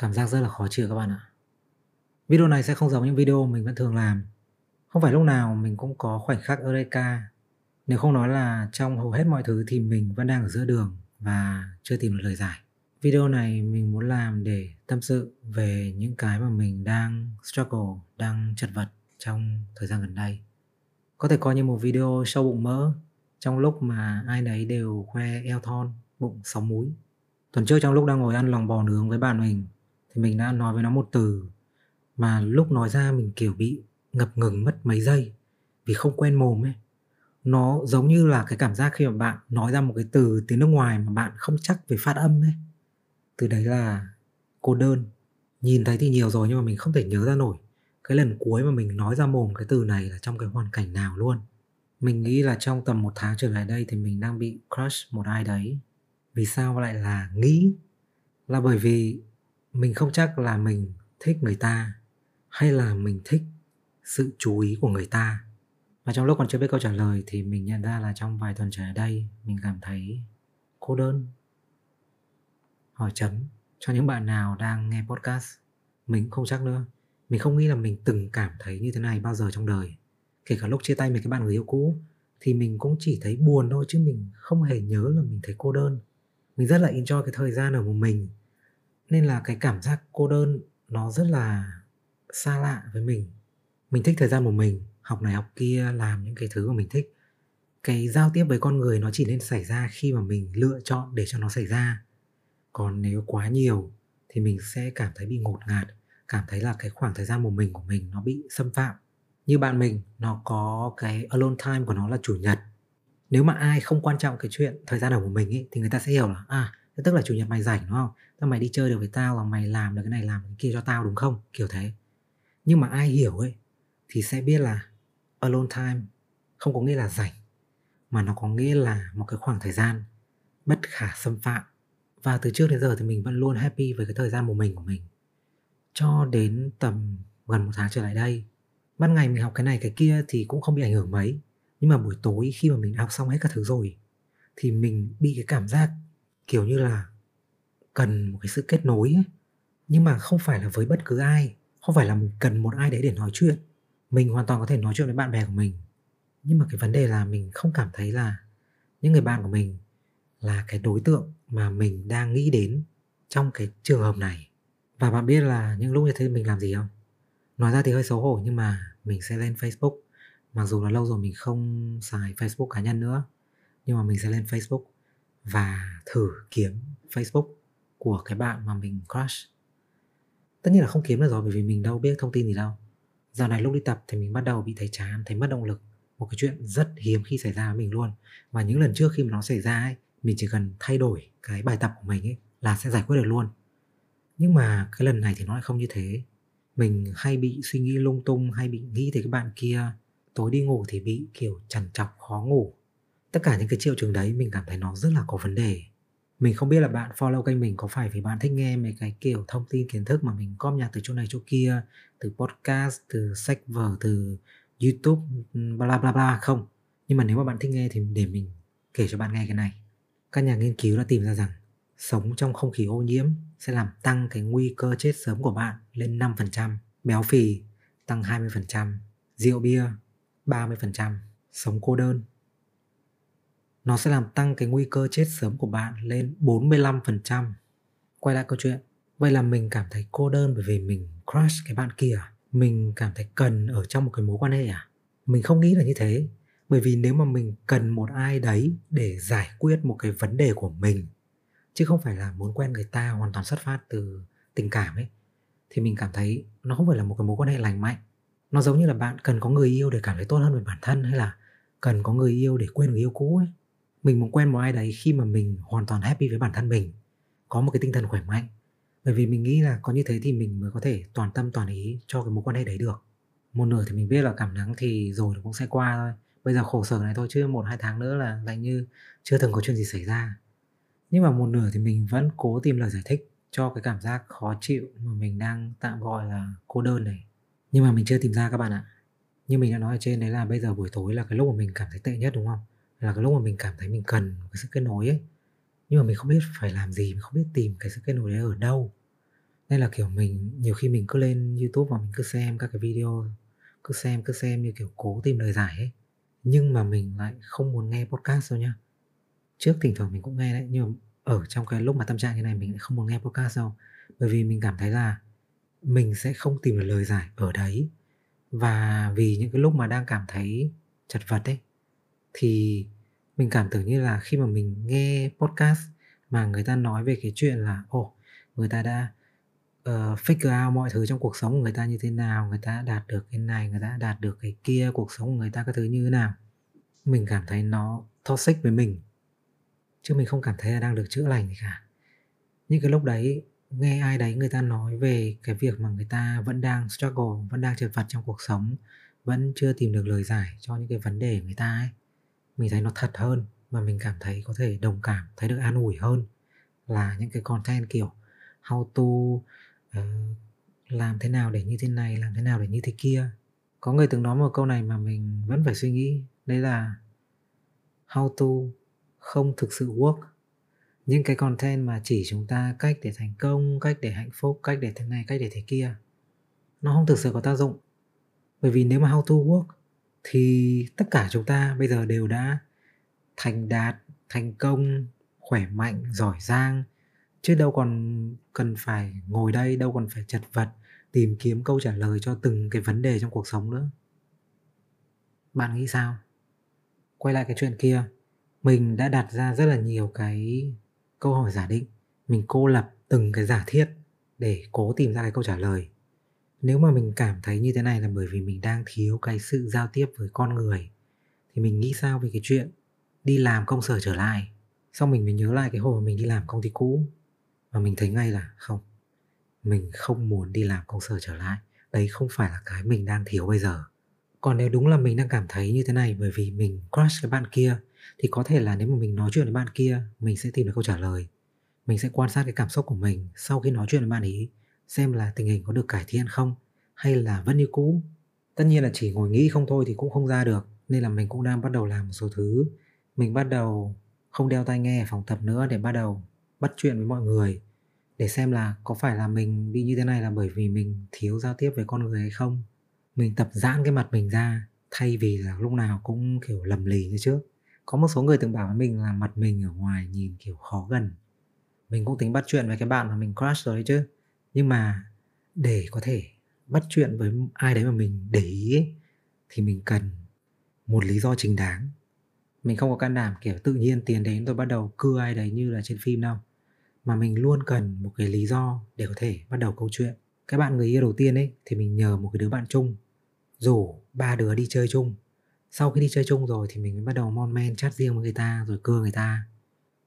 Cảm giác rất là khó chịu các bạn ạ. Video này sẽ không giống những video mình vẫn thường làm. Không phải lúc nào mình cũng có khoảnh khắc Eureka. Nếu không nói là trong hầu hết mọi thứ thì mình vẫn đang ở giữa đường và chưa tìm được lời giải. Video này mình muốn làm để tâm sự về những cái mà mình đang struggle, đang chật vật trong thời gian gần đây. Có thể coi như một video sâu bụng mỡ trong lúc mà ai nấy đều khoe eo thon, bụng sáu múi. Tuần trước trong lúc đang ngồi ăn lòng bò nướng với bạn mình thì mình đã nói với nó một từ mà lúc nói ra mình kiểu bị ngập ngừng mất mấy giây vì không quen mồm ấy. Nó giống như là cái cảm giác khi mà bạn nói ra một cái từ tiếng nước ngoài mà bạn không chắc về phát âm ấy. Từ đấy là cô đơn. Nhìn thấy thì nhiều rồi nhưng mà mình không thể nhớ ra nổi. Cái lần cuối mà mình nói ra mồm cái từ này là trong cái hoàn cảnh nào luôn. Mình nghĩ là trong tầm một tháng trở lại đây thì mình đang bị crush một ai đấy. Vì sao lại là nghĩ? Là bởi vì mình không chắc là mình thích người ta hay là mình thích sự chú ý của người ta. Và trong lúc còn chưa biết câu trả lời thì mình nhận ra là trong vài tuần trở lại đây, mình cảm thấy cô đơn. Hỏi chấm cho những bạn nào đang nghe podcast. Mình cũng không chắc nữa. Mình không nghĩ là mình từng cảm thấy như thế này bao giờ trong đời. Kể cả lúc chia tay với cái bạn người yêu cũ thì mình cũng chỉ thấy buồn thôi chứ mình không hề nhớ là mình thấy cô đơn. Mình rất là enjoy cái thời gian ở một mình nên là cái cảm giác cô đơn nó rất là xa lạ với mình. Mình thích thời gian của mình học này học kia làm những cái thứ mà mình thích. Cái giao tiếp với con người nó chỉ nên xảy ra khi mà mình lựa chọn để cho nó xảy ra. Còn nếu quá nhiều thì mình sẽ cảm thấy bị ngột ngạt cảm thấy là cái khoảng thời gian một mình của mình nó bị xâm phạm. Như bạn mình nó có cái alone time của nó là chủ nhật. Nếu mà ai không quan trọng cái chuyện thời gian ở một mình ý, thì người ta sẽ hiểu là à tức là chủ nhật mày rảnh, đúng không? Tao mày đi chơi được với tao là mày làm được cái này, làm cái kia cho tao, đúng không? Kiểu thế. Nhưng mà ai hiểu ấy, thì sẽ biết là alone time không có nghĩa là rảnh, mà nó có nghĩa là một cái khoảng thời gian bất khả xâm phạm. Và từ trước đến giờ thì mình vẫn luôn happy với cái thời gian một mình của mình. Cho đến tầm gần một tháng trở lại đây, ban ngày mình học cái này cái kia thì cũng không bị ảnh hưởng mấy. Nhưng mà buổi tối khi mà mình học xong hết các thứ rồi, thì mình bị cái cảm giác kiểu như là cần một cái sự kết nối ấy. nhưng mà không phải là với bất cứ ai. Không phải là mình cần một ai đấy để nói chuyện. Mình hoàn toàn có thể nói chuyện với bạn bè của mình. Nhưng mà cái vấn đề là mình không cảm thấy là những người bạn của mình là cái đối tượng mà mình đang nghĩ đến trong cái trường hợp này. Và bạn biết là những lúc như thế mình làm gì không? Nói ra thì hơi xấu hổ nhưng mà mình sẽ lên facebook. Mặc dù là lâu rồi mình không xài facebook cá nhân nữa, nhưng mà mình sẽ lên facebook và thử kiếm facebook của cái bạn mà mình crush. Tất nhiên là không kiếm được rồi, bởi vì mình đâu biết thông tin gì đâu. Giờ này lúc đi tập thì mình bắt đầu bị thấy chán, thấy mất động lực. Một cái chuyện rất hiếm khi xảy ra với mình luôn. Và những lần trước khi mà nó xảy ra ấy, mình chỉ cần thay đổi cái bài tập của mình ấy là sẽ giải quyết được luôn. Nhưng mà cái lần này thì nó lại không như thế. Mình hay bị suy nghĩ lung tung, hay bị nghĩ tới cái bạn kia tối đi ngủ thì bị kiểu trằn trọc, khó ngủ tất cả những cái triệu chứng đấy mình cảm thấy nó rất là có vấn đề. Mình không biết là bạn follow kênh mình có phải vì bạn thích nghe mấy cái kiểu thông tin kiến thức mà mình cóp nhặt từ chỗ này chỗ kia từ podcast từ sách vở từ youtube ừ, bla bla bla không? Nhưng mà nếu mà bạn thích nghe thì để mình kể cho bạn nghe cái này. Các nhà nghiên cứu đã tìm ra rằng sống trong không khí ô nhiễm sẽ làm tăng cái nguy cơ chết sớm của bạn lên 5%, béo phì tăng 20%, rượu bia 30%, sống cô đơn nó sẽ làm tăng cái nguy cơ chết sớm của bạn lên 45%. Quay lại câu chuyện, vậy là mình cảm thấy cô đơn bởi vì mình crush cái bạn kia à? Mình cảm thấy cần ở trong một cái mối quan hệ à? Mình không nghĩ là như thế. Bởi vì nếu mà mình cần một ai đấy để giải quyết một cái vấn đề của mình chứ không phải là muốn quen người ta hoàn toàn xuất phát từ tình cảm ấy thì mình cảm thấy nó không phải là một cái mối quan hệ lành mạnh nó giống như là bạn cần có người yêu để cảm thấy tốt hơn về bản thân hay là cần có người yêu để quên người yêu cũ ấy mình muốn quen một ai đấy khi mà mình hoàn toàn happy với bản thân mình, có một cái tinh thần khỏe mạnh. Bởi vì mình nghĩ là có như thế thì mình mới có thể toàn tâm toàn ý cho cái mối quan hệ đấy được. Một nửa thì mình biết là cảm nắng thì rồi cũng sẽ qua thôi. Bây giờ khổ sở này thôi chứ một, hai tháng nữa là lại như chưa từng có chuyện gì xảy ra. Nhưng mà một nửa thì mình vẫn cố tìm lời giải thích cho cái cảm giác khó chịu mà mình đang tạm gọi là cô đơn này. Nhưng mà mình chưa tìm ra các bạn ạ. Như mình đã nói ở trên đấy là bây giờ buổi tối là cái lúc mà mình cảm thấy tệ nhất, đúng không? Là cái lúc mà mình cảm thấy mình cần cái sự kết nối ấy nhưng mà mình không biết phải làm gì mình không biết tìm cái sự kết nối đấy ở đâu Nên là, kiểu, mình nhiều khi mình cứ lên YouTube và mình cứ xem các cái video, cứ xem, cứ xem như kiểu cố tìm lời giải ấy. Nhưng mà mình lại không muốn nghe podcast đâu nhá. Trước thỉnh thoảng mình cũng nghe đấy, nhưng mà ở trong cái lúc mà tâm trạng như này mình lại không muốn nghe podcast đâu. Bởi vì mình cảm thấy là mình sẽ không tìm được lời giải ở đấy. Và vì những cái lúc mà đang cảm thấy chật vật ấy, thì mình cảm tưởng như là khi mà mình nghe podcast mà người ta nói về cái chuyện là, ồ, người ta đã, uh, figure out mọi thứ trong cuộc sống của người ta như thế nào, người ta đạt được cái này, người ta đạt được cái kia, cuộc sống của người ta các thứ như thế nào. Mình cảm thấy nó toxic với mình. Chứ mình không cảm thấy là đang được chữa lành gì cả. Những cái lúc đấy nghe ai đấy người ta nói về cái việc mà người ta vẫn đang struggle, vẫn đang trượt vật trong cuộc sống, vẫn chưa tìm được lời giải cho những cái vấn đề của người ta ấy. Mình thấy nó thật hơn và mình cảm thấy có thể đồng cảm, thấy được an ủi hơn là những cái content kiểu how to, uh, làm thế nào để như thế này, làm thế nào để như thế kia. Có người từng nói một câu này mà mình vẫn phải suy nghĩ, đấy là how to không thực sự work. Những cái content mà chỉ chúng ta cách để thành công, cách để hạnh phúc, cách để thế này, cách để thế kia, nó không thực sự có tác dụng. Bởi vì nếu mà how to work thì tất cả chúng ta bây giờ đều đã thành đạt, thành công, khỏe mạnh, giỏi giang, chứ đâu còn cần phải ngồi đây, đâu còn phải chật vật tìm kiếm câu trả lời cho từng cái vấn đề trong cuộc sống nữa. Bạn nghĩ sao? Quay lại cái chuyện kia, mình đã đặt ra rất là nhiều cái câu hỏi giả định, mình cô lập từng cái giả thiết để cố tìm ra cái câu trả lời. Nếu mà mình cảm thấy như thế này là bởi vì mình đang thiếu cái sự giao tiếp với con người, thì mình nghĩ sao về cái chuyện đi làm công sở trở lại? Xong mình mới nhớ lại cái hồi mà mình đi làm công ty cũ và mình thấy ngay là không, mình không muốn đi làm công sở trở lại. Đấy không phải là cái mình đang thiếu bây giờ. Còn nếu đúng là mình đang cảm thấy như thế này bởi vì mình crush cái bạn kia thì có thể là nếu mà mình nói chuyện với bạn kia, mình sẽ tìm được câu trả lời. Mình sẽ quan sát cái cảm xúc của mình sau khi nói chuyện với bạn ấy xem là tình hình có được cải thiện không, hay là vẫn như cũ. Tất nhiên là chỉ ngồi nghĩ không thôi thì cũng không ra được, nên là mình cũng đang bắt đầu làm một số thứ. Mình bắt đầu không đeo tai nghe ở phòng tập nữa để bắt đầu bắt chuyện với mọi người, để xem là có phải là mình bị như thế này là bởi vì mình thiếu giao tiếp với con người hay không. Mình tập giãn cái mặt mình ra, thay vì là lúc nào cũng kiểu lầm lì như trước. Có một số người từng bảo với mình là mặt mình ở ngoài nhìn kiểu khó gần. Mình cũng tính bắt chuyện với cái bạn mà mình crush rồi đấy chứ. Nhưng mà để có thể bắt chuyện với ai đấy mà mình để ý ấy, thì mình cần một lý do chính đáng. Mình không có can đảm kiểu tự nhiên tiền đến tôi bắt đầu cưa ai đấy như là trên phim đâu. Mà mình luôn cần một cái lý do để có thể bắt đầu câu chuyện. Cái bạn người yêu đầu tiên ấy thì mình nhờ một cái đứa bạn chung rủ ba đứa đi chơi chung sau khi đi chơi chung rồi thì mình mới bắt đầu mon men chat riêng với người ta rồi cưa người ta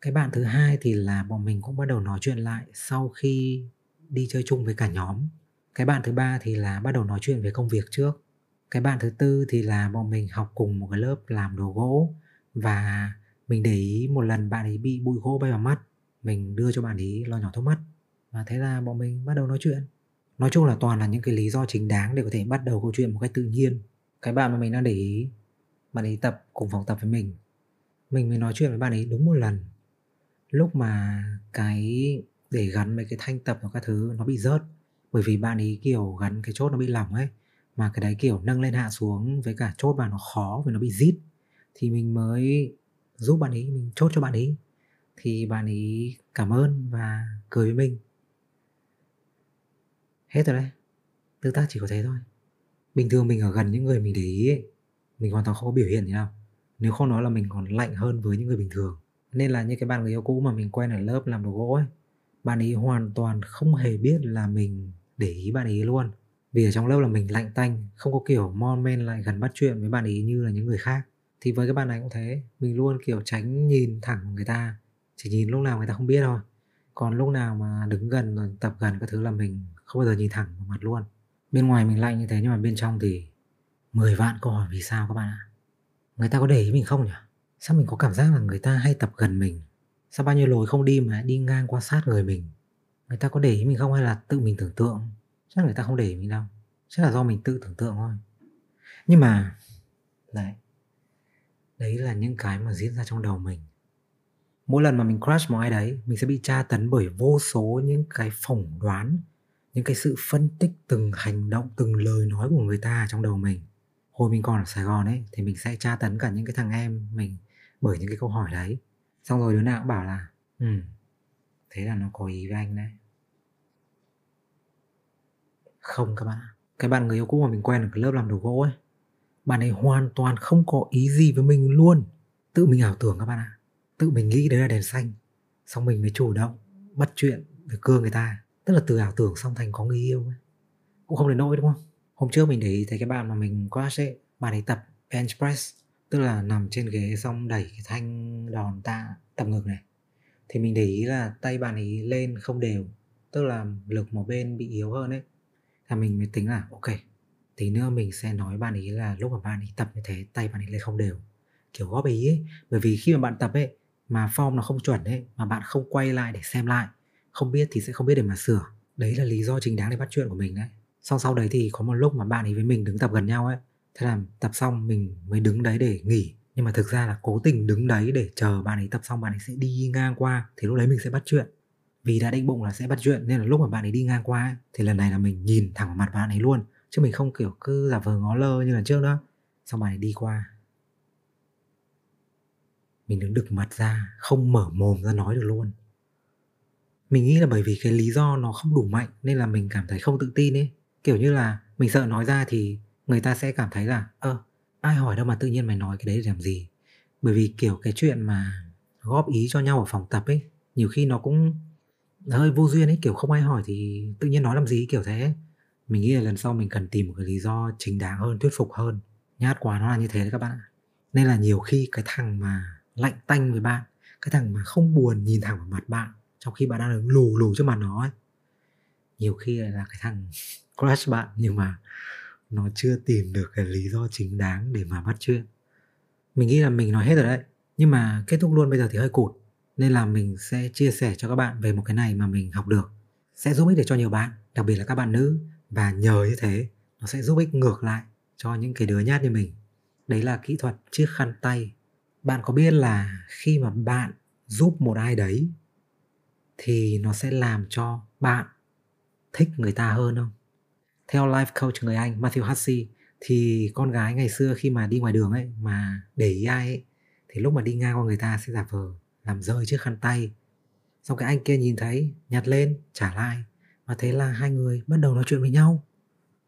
cái bạn thứ hai thì là bọn mình cũng bắt đầu nói chuyện lại sau khi đi chơi chung với cả nhóm. Cái bạn thứ ba thì là bắt đầu nói chuyện về công việc trước. Cái bạn thứ tư thì là bọn mình học cùng một cái lớp làm đồ gỗ. Và mình để ý một lần bạn ấy bị bụi gỗ bay vào mắt, mình đưa cho bạn ấy lo nhỏ thuốc mắt. Và thế là bọn mình bắt đầu nói chuyện. Nói chung là toàn là những cái lý do chính đáng để có thể bắt đầu câu chuyện một cách tự nhiên. Cái bạn mà mình đang để ý, bạn ấy tập cùng phòng tập với mình. Mình mới nói chuyện với bạn ấy đúng một lần. Lúc mà cái để gắn mấy cái thanh tập và các thứ nó bị rớt. Bởi vì bạn ấy kiểu gắn cái chốt nó bị lỏng ấy mà cái đấy kiểu nâng lên hạ xuống với cả chốt vào nó khó vì nó bị rít. Thì mình mới giúp bạn ấy mình chốt cho bạn ấy thì bạn ấy cảm ơn và cười với mình. Hết rồi đấy. Tương tác chỉ có thế thôi. Bình thường mình ở gần những người mình để ý ấy, mình hoàn toàn không có biểu hiện gì nào nếu không nói là mình còn lạnh hơn với những người bình thường. Nên là như cái bạn người yêu cũ mà mình quen ở lớp làm đồ gỗ ấy bạn ấy hoàn toàn không hề biết là mình để ý bạn ấy luôn. Vì ở trong lớp là mình lạnh tanh, không có kiểu mon men lại gần bắt chuyện với bạn ấy như là những người khác. Thì với các bạn này cũng thế, mình luôn kiểu tránh nhìn thẳng người ta, chỉ nhìn lúc nào người ta không biết thôi. Còn lúc nào mà đứng gần rồi tập gần các thứ là mình không bao giờ nhìn thẳng vào mặt luôn. Bên ngoài mình lạnh như thế nhưng mà bên trong thì 10 vạn câu hỏi vì sao các bạn ạ? Người ta có để ý mình không nhỉ? Sao mình có cảm giác là người ta hay tập gần mình? Sao bao nhiêu lối không đi mà đi ngang qua sát người mình? Người ta có để ý mình không hay là tự mình tưởng tượng? Chắc người ta không để ý mình đâu. Chắc là do mình tự tưởng tượng thôi. Nhưng mà đấy đấy là những cái mà diễn ra trong đầu mình. Mỗi lần mà mình crush một ai đấy mình sẽ bị tra tấn bởi vô số những cái phỏng đoán những cái sự phân tích từng hành động, từng lời nói của người ta trong đầu mình. Hồi mình còn ở Sài Gòn ấy thì mình sẽ tra tấn cả những cái thằng em mình bởi những cái câu hỏi đấy. Xong rồi đứa nào cũng bảo là ừ, thế là nó có ý với anh đấy. Không các bạn. Cái bạn người yêu cũ mà mình quen ở cái lớp làm đồ gỗ ấy, bạn ấy hoàn toàn không có ý gì với mình luôn. Tự mình ảo tưởng các bạn ạ. Tự mình nghĩ đấy là đèn xanh. Xong mình mới chủ động bắt chuyện để cưa người ta. Tức là từ ảo tưởng xong thành có người yêu ấy. Cũng không đến nỗi đúng không? Hôm trước mình để ý thấy cái bạn mà mình crush ấy, bạn ấy tập bench press, tức là nằm trên ghế xong đẩy cái thanh đòn tạ tập ngực này. Thì mình để ý là tay bạn ấy lên không đều, tức là lực một bên bị yếu hơn ấy. Là mình mới tính là ok, tí nữa mình sẽ nói bạn ấy là lúc mà bạn ấy tập như thế tay bạn ấy lên không đều kiểu góp ý ấy bởi vì khi mà bạn tập ấy mà form nó không chuẩn ấy mà bạn không quay lại để xem lại không biết thì sẽ không biết để mà sửa đấy là lý do chính đáng để bắt chuyện của mình đấy sau sau đấy thì có một lúc mà bạn ấy với mình đứng tập gần nhau ấy thế là tập xong mình mới đứng đấy để nghỉ. Nhưng mà thực ra là cố tình đứng đấy để chờ bạn ấy tập xong bạn ấy sẽ đi ngang qua thì lúc đấy mình sẽ bắt chuyện. Vì đã định bụng là sẽ bắt chuyện nên là lúc mà bạn ấy đi ngang qua ấy, thì lần này là mình nhìn thẳng vào mặt bạn ấy luôn. Chứ mình không kiểu cứ giả vờ ngó lơ như lần trước nữa. Xong bạn ấy đi qua. Mình đứng đực mặt ra không mở mồm ra nói được luôn. Mình nghĩ là bởi vì cái lý do nó không đủ mạnh nên là mình cảm thấy không tự tin ấy. Kiểu như là mình sợ nói ra thì người ta sẽ cảm thấy là, ơ, ai hỏi đâu mà tự nhiên mày nói cái đấy để làm gì? Bởi vì kiểu cái chuyện mà góp ý cho nhau ở phòng tập ấy, nhiều khi nó cũng hơi vô duyên ấy, kiểu không ai hỏi thì tự nhiên nói làm gì, kiểu thế. Mình nghĩ là lần sau mình cần tìm một cái lý do chính đáng hơn, thuyết phục hơn. Nhát quá nó là như thế đấy các bạn ạ. Nên là nhiều khi cái thằng mà lạnh tanh với bạn, cái thằng mà không buồn nhìn thẳng vào mặt bạn, trong khi bạn đang đứng lù lù trước mặt nó ấy, nhiều khi là cái thằng crush bạn nhưng mà nó chưa tìm được cái lý do chính đáng để mà bắt chuyện. Mình nghĩ là mình nói hết rồi đấy, nhưng mà kết thúc luôn bây giờ thì hơi cụt, nên là mình sẽ chia sẻ cho các bạn về một cái này mà mình học được. Sẽ giúp ích để cho nhiều bạn, đặc biệt là các bạn nữ, và nhờ như thế, nó sẽ giúp ích ngược lại cho những cái đứa nhát như mình. Đấy là kỹ thuật chiếc khăn tay. Bạn có biết là khi mà bạn giúp một ai đấy, thì nó sẽ làm cho bạn thích người ta hơn không? Theo life coach người anh Matthew Hussey, thì con gái ngày xưa khi mà đi ngoài đường ấy, mà để ý ai ấy, thì lúc mà đi ngang qua người ta sẽ giả vờ làm rơi chiếc khăn tay. Xong cái anh kia nhìn thấy, nhặt lên, trả lại và thế là hai người bắt đầu nói chuyện với nhau.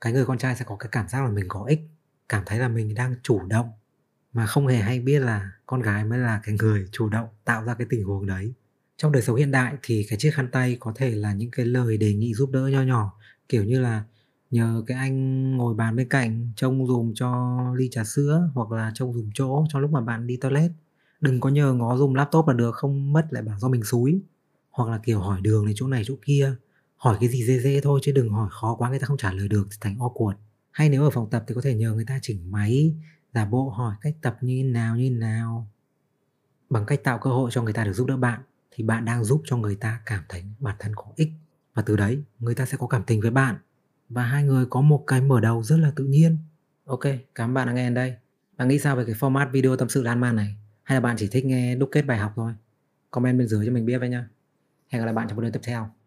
Cái người con trai sẽ có cái cảm giác là mình có ích, cảm thấy là mình đang chủ động, mà không hề hay biết là con gái mới là cái người chủ động tạo ra cái tình huống đấy. Trong đời sống hiện đại thì cái chiếc khăn tay có thể là những cái lời đề nghị giúp đỡ nho nhỏ, kiểu như là nhờ cái anh ngồi bàn bên cạnh trông dùm cho ly trà sữa hoặc là trông dùm chỗ trong lúc mà bạn đi toilet. Đừng có nhờ ngó dùm laptop là được, không mất lại bảo do mình xúi. Hoặc là kiểu hỏi đường này chỗ này chỗ kia. Hỏi cái gì dễ dễ thôi chứ đừng hỏi khó quá, người ta không trả lời được thì thành cuột hay nếu ở phòng tập thì có thể nhờ người ta chỉnh máy, giả bộ hỏi cách tập như nào như nào. Bằng cách tạo cơ hội cho người ta được giúp đỡ bạn thì bạn đang giúp cho người ta cảm thấy bản thân có ích. Và từ đấy, người ta sẽ có cảm tình với bạn và hai người có một cái mở đầu rất là tự nhiên. Ok, cảm ơn bạn đã nghe đến đây. Bạn nghĩ sao về cái format video tâm sự lan man này? Hay là bạn chỉ thích nghe đúc kết bài học thôi? Comment bên dưới cho mình biết với nhá. Hẹn gặp lại bạn trong video tiếp theo.